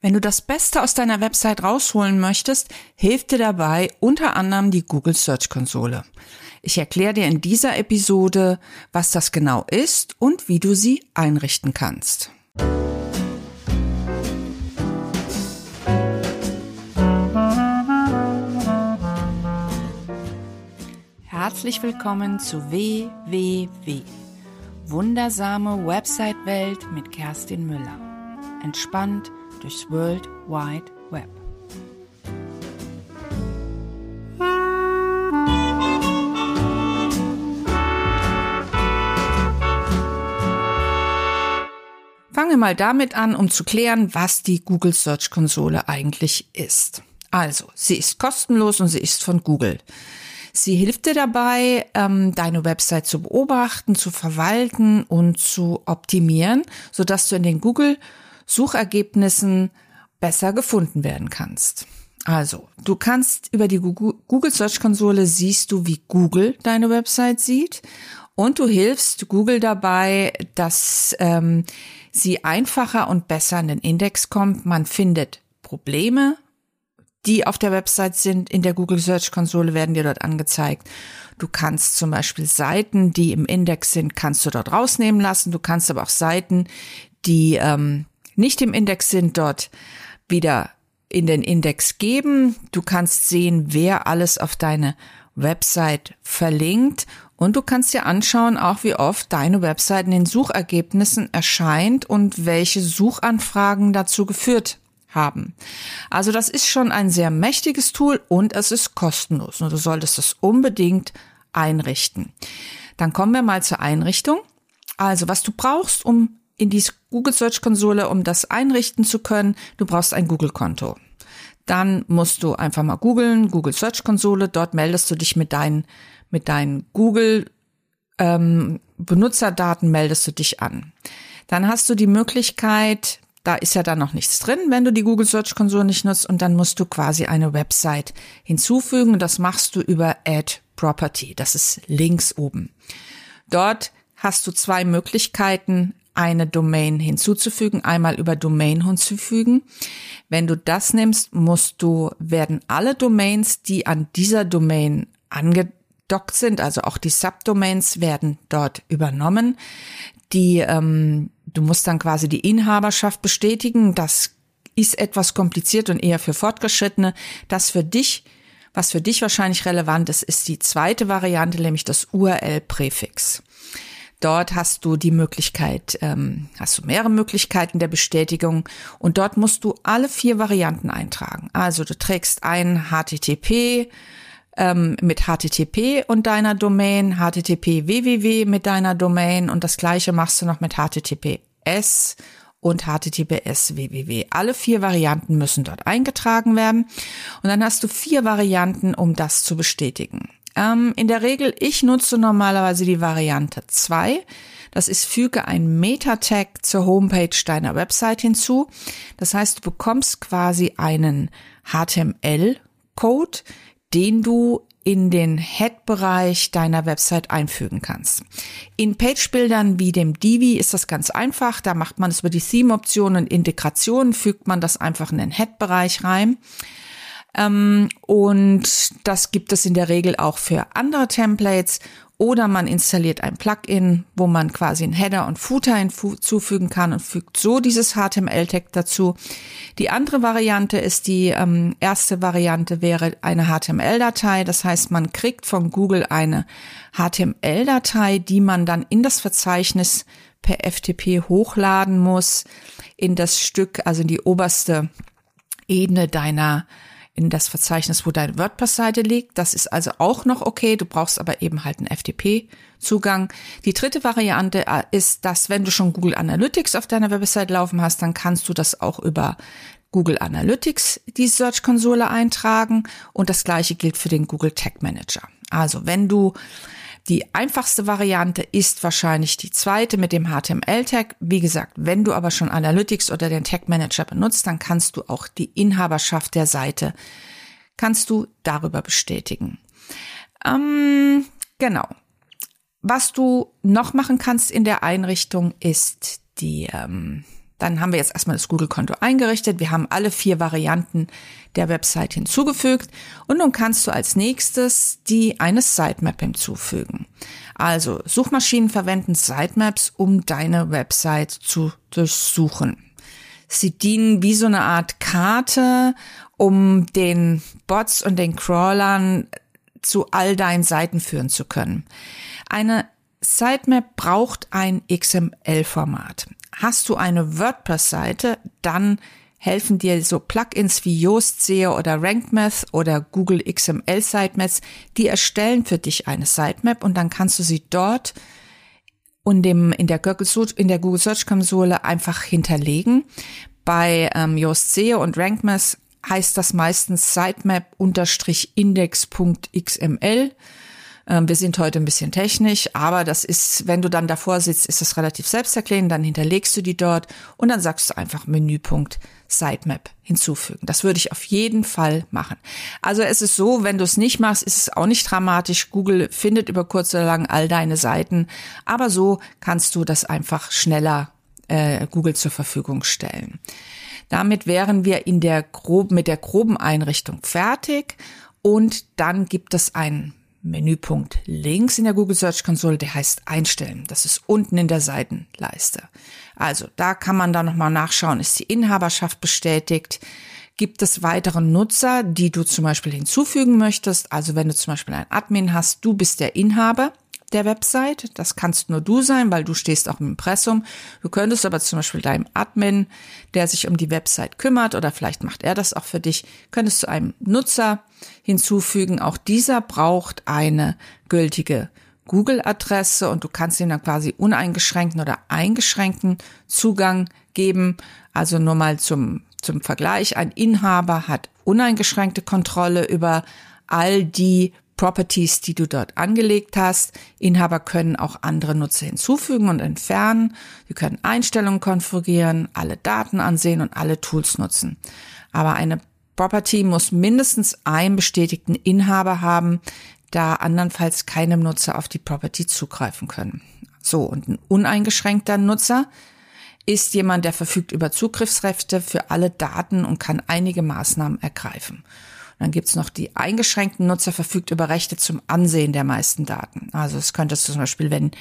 Wenn du das Beste aus deiner Website rausholen möchtest, hilft dir dabei unter anderem die Google Search Konsole. Ich erkläre dir in dieser Episode, was das genau ist und wie du sie einrichten kannst. Herzlich willkommen zu WWW. Wundersame Website-Welt mit Kerstin Müller. Entspannt durchs World Wide Web. Fangen wir mal damit an, um zu klären, was die Google Search Konsole eigentlich ist. Also, sie ist kostenlos und sie ist von Google. Sie hilft dir dabei, ähm, deine Website zu beobachten, zu verwalten und zu optimieren, sodass du in den Google Suchergebnissen besser gefunden werden kannst. Also, du kannst über die Google Search Konsole siehst du, wie Google deine Website sieht und du hilfst Google dabei, dass ähm, sie einfacher und besser in den Index kommt. Man findet Probleme, die auf der Website sind, in der Google Search Konsole werden dir dort angezeigt. Du kannst zum Beispiel Seiten, die im Index sind, kannst du dort rausnehmen lassen. Du kannst aber auch Seiten, die ähm, nicht im Index sind, dort wieder in den Index geben. Du kannst sehen, wer alles auf deine Website verlinkt und du kannst dir anschauen, auch wie oft deine Website in den Suchergebnissen erscheint und welche Suchanfragen dazu geführt haben. Also das ist schon ein sehr mächtiges Tool und es ist kostenlos und du solltest es unbedingt einrichten. Dann kommen wir mal zur Einrichtung. Also was du brauchst, um in die Google Search Konsole, um das einrichten zu können. Du brauchst ein Google Konto. Dann musst du einfach mal googeln, Google Search Konsole. Dort meldest du dich mit deinen, mit deinen Google ähm, Benutzerdaten meldest du dich an. Dann hast du die Möglichkeit, da ist ja dann noch nichts drin, wenn du die Google Search Konsole nicht nutzt und dann musst du quasi eine Website hinzufügen und das machst du über Add Property. Das ist links oben. Dort hast du zwei Möglichkeiten, eine Domain hinzuzufügen, einmal über Domain hinzufügen. Wenn du das nimmst, musst du, werden alle Domains, die an dieser Domain angedockt sind, also auch die Subdomains werden dort übernommen. Die, ähm, du musst dann quasi die Inhaberschaft bestätigen. Das ist etwas kompliziert und eher für Fortgeschrittene. Das für dich, was für dich wahrscheinlich relevant ist, ist die zweite Variante, nämlich das URL-Präfix. Dort hast du die Möglichkeit, ähm, hast du mehrere Möglichkeiten der Bestätigung und dort musst du alle vier Varianten eintragen. Also du trägst ein HTTP ähm, mit HTTP und deiner Domain, HTTP www mit deiner Domain und das gleiche machst du noch mit HTTPS und HTTPS www. Alle vier Varianten müssen dort eingetragen werden und dann hast du vier Varianten, um das zu bestätigen. Ähm, in der Regel, ich nutze normalerweise die Variante 2. Das ist, füge ein Meta-Tag zur Homepage deiner Website hinzu. Das heißt, du bekommst quasi einen HTML-Code, den du in den Head-Bereich deiner Website einfügen kannst. In Page-Bildern wie dem Divi ist das ganz einfach. Da macht man es über die Theme-Optionen und Integration, fügt man das einfach in den Head-Bereich rein. Ähm, und das gibt es in der Regel auch für andere Templates. Oder man installiert ein Plugin, wo man quasi einen Header und Footer hinzufügen kann und fügt so dieses HTML-Tag dazu. Die andere Variante ist die ähm, erste Variante wäre eine HTML-Datei. Das heißt, man kriegt von Google eine HTML-Datei, die man dann in das Verzeichnis per FTP hochladen muss, in das Stück, also in die oberste Ebene deiner in das Verzeichnis, wo deine WordPress-Seite liegt. Das ist also auch noch okay. Du brauchst aber eben halt einen FTP-Zugang. Die dritte Variante äh, ist, dass wenn du schon Google Analytics auf deiner Website laufen hast, dann kannst du das auch über Google Analytics die Search-Konsole eintragen und das gleiche gilt für den Google Tag Manager. Also wenn du die einfachste Variante ist wahrscheinlich die zweite mit dem HTML-Tag. Wie gesagt, wenn du aber schon Analytics oder den Tag Manager benutzt, dann kannst du auch die Inhaberschaft der Seite, kannst du darüber bestätigen. Ähm, genau. Was du noch machen kannst in der Einrichtung ist die, ähm, Dann haben wir jetzt erstmal das Google-Konto eingerichtet. Wir haben alle vier Varianten der Website hinzugefügt. Und nun kannst du als nächstes die eine Sitemap hinzufügen. Also Suchmaschinen verwenden Sitemaps, um deine Website zu durchsuchen. Sie dienen wie so eine Art Karte, um den Bots und den Crawlern zu all deinen Seiten führen zu können. Eine Sitemap braucht ein XML-Format. Hast du eine WordPress-Seite, dann helfen dir so Plugins wie Yoast SEO oder RankMath oder Google XML Sitemaps, die erstellen für dich eine Sitemap und dann kannst du sie dort und dem, in der Google Search, in der Google Search Konsole einfach hinterlegen. Bei ähm, Yoast SEO und RankMath heißt das meistens sitemap-index.xml. Ähm, wir sind heute ein bisschen technisch, aber das ist, wenn du dann davor sitzt, ist das relativ selbsterklärend, dann hinterlegst du die dort und dann sagst du einfach Menüpunkt Sitemap hinzufügen. Das würde ich auf jeden Fall machen. Also es ist so, wenn du es nicht machst, ist es auch nicht dramatisch. Google findet über kurz oder lang all deine Seiten, aber so kannst du das einfach schneller äh, Google zur Verfügung stellen. Damit wären wir in der grob, mit der groben Einrichtung fertig und dann gibt es einen Menüpunkt links in der Google Search Konsole, der heißt Einstellen. Das ist unten in der Seitenleiste. Also da kann man dann nochmal nachschauen, ist die Inhaberschaft bestätigt? Gibt es weitere Nutzer, die du zum Beispiel hinzufügen möchtest? Also wenn du zum Beispiel ein Admin hast, du bist der Inhaber, der Website. Das kannst nur du sein, weil du stehst auch im Impressum. Du könntest aber zum Beispiel deinem Admin, der sich um die Website kümmert, oder vielleicht macht er das auch für dich, könntest du einem Nutzer hinzufügen. Auch dieser braucht eine gültige Google-Adresse und du kannst ihm dann quasi uneingeschränkten oder eingeschränkten Zugang geben. Also nur mal zum, zum Vergleich. Ein Inhaber hat uneingeschränkte Kontrolle über all die Properties, die du dort angelegt hast. Inhaber können auch andere Nutzer hinzufügen und entfernen. Sie können Einstellungen konfigurieren, alle Daten ansehen und alle Tools nutzen. Aber eine Property muss mindestens einen bestätigten Inhaber haben, da andernfalls keine Nutzer auf die Property zugreifen können. So, und ein uneingeschränkter Nutzer ist jemand, der verfügt über Zugriffsrechte für alle Daten und kann einige Maßnahmen ergreifen dann gibt's noch die eingeschränkten Nutzer verfügt über Rechte zum Ansehen der meisten Daten. Also es könntest du zum Beispiel, wenn,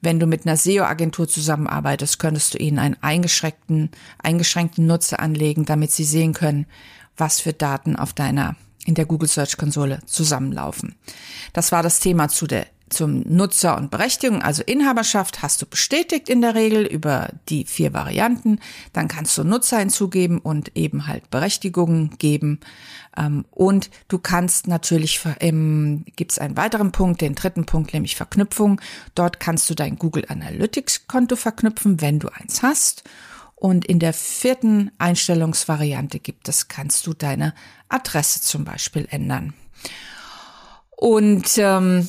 wenn du mit einer SEO-Agentur zusammenarbeitest, könntest du ihnen einen eingeschränkten, eingeschränkten Nutzer anlegen, damit sie sehen können, was für Daten auf deiner in der Google Search Konsole zusammenlaufen. Das war das Thema zu der zum Nutzer und Berechtigung, also Inhaberschaft, hast du bestätigt in der Regel über die vier Varianten. Dann kannst du Nutzer hinzugeben und eben halt Berechtigungen geben. Ähm, und du kannst natürlich, gibt es einen weiteren Punkt, den dritten Punkt, nämlich Verknüpfung. Dort kannst du dein Google Analytics Konto verknüpfen, wenn du eins hast. Und in der vierten Einstellungsvariante gibt es, kannst du deine Adresse zum Beispiel ändern. Und ähm,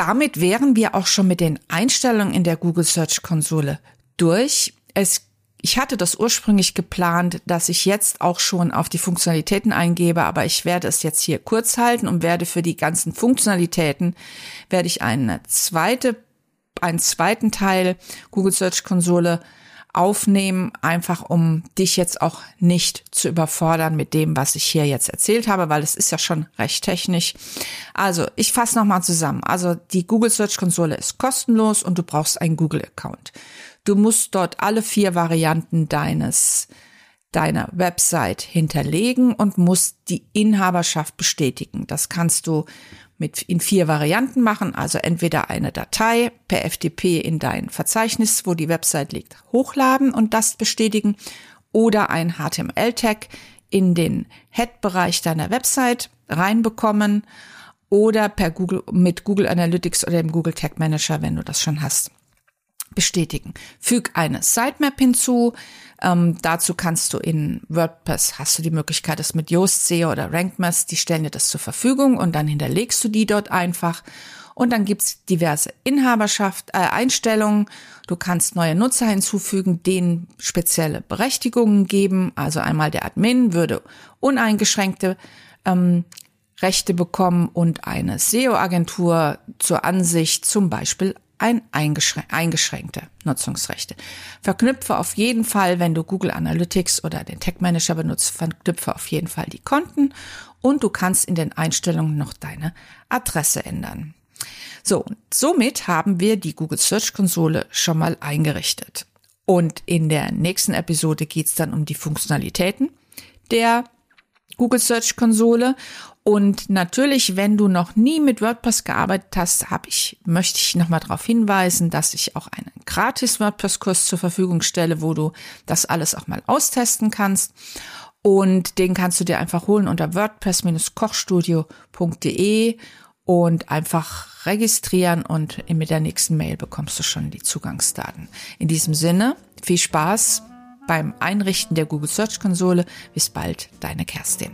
damit wären wir auch schon mit den Einstellungen in der Google Search Konsole durch. Es ich hatte das ursprünglich geplant, dass ich jetzt auch schon auf die Funktionalitäten eingebe, aber ich werde es jetzt hier kurz halten und werde für die ganzen Funktionalitäten werde ich eine zweite, einen zweiten Teil Google Search Konsole aufnehmen, einfach um dich jetzt auch nicht zu überfordern mit dem, was ich hier jetzt erzählt habe, weil es ist ja schon recht technisch. Also, ich fasse nochmal zusammen. Also, die Google Search Konsole ist kostenlos und du brauchst einen Google Account. Du musst dort alle vier Varianten deines deiner Website hinterlegen und musst die Inhaberschaft bestätigen. Das kannst du mit in vier Varianten machen, also entweder eine Datei per FTP in dein Verzeichnis, wo die Website liegt, hochladen und das bestätigen. Oder ein HTML-Tag in den Head-Bereich deiner Website reinbekommen. Oder per Google mit Google Analytics oder dem Google Tag Manager, wenn du das schon hast bestätigen. Füg eine Sitemap hinzu. Ähm, dazu kannst du in WordPress hast du die Möglichkeit, das mit Yoast SEO oder RankMath, die stellen dir das zur Verfügung und dann hinterlegst du die dort einfach. Und dann gibt's diverse Inhaberschaft, äh, Einstellungen. Du kannst neue Nutzer hinzufügen, denen spezielle Berechtigungen geben. Also einmal der Admin würde uneingeschränkte ähm, Rechte bekommen und eine SEO-Agentur zur Ansicht zum Beispiel ein eingeschränkte Nutzungsrechte. Verknüpfe auf jeden Fall, wenn du Google Analytics oder den Tag Manager benutzt, verknüpfe auf jeden Fall die Konten und du kannst in den Einstellungen noch deine Adresse ändern. So, somit haben wir die Google Search Konsole schon mal eingerichtet. Und in der nächsten Episode geht es dann um die Funktionalitäten der Google Search Konsole. Und natürlich, wenn du noch nie mit WordPress gearbeitet hast, habe ich, möchte ich nochmal darauf hinweisen, dass ich auch einen gratis WordPress-Kurs zur Verfügung stelle, wo du das alles auch mal austesten kannst. Und den kannst du dir einfach holen unter wordpress-kochstudio.de und einfach registrieren und mit der nächsten Mail bekommst du schon die Zugangsdaten. In diesem Sinne, viel Spaß beim Einrichten der Google Search Konsole. Bis bald, deine Kerstin.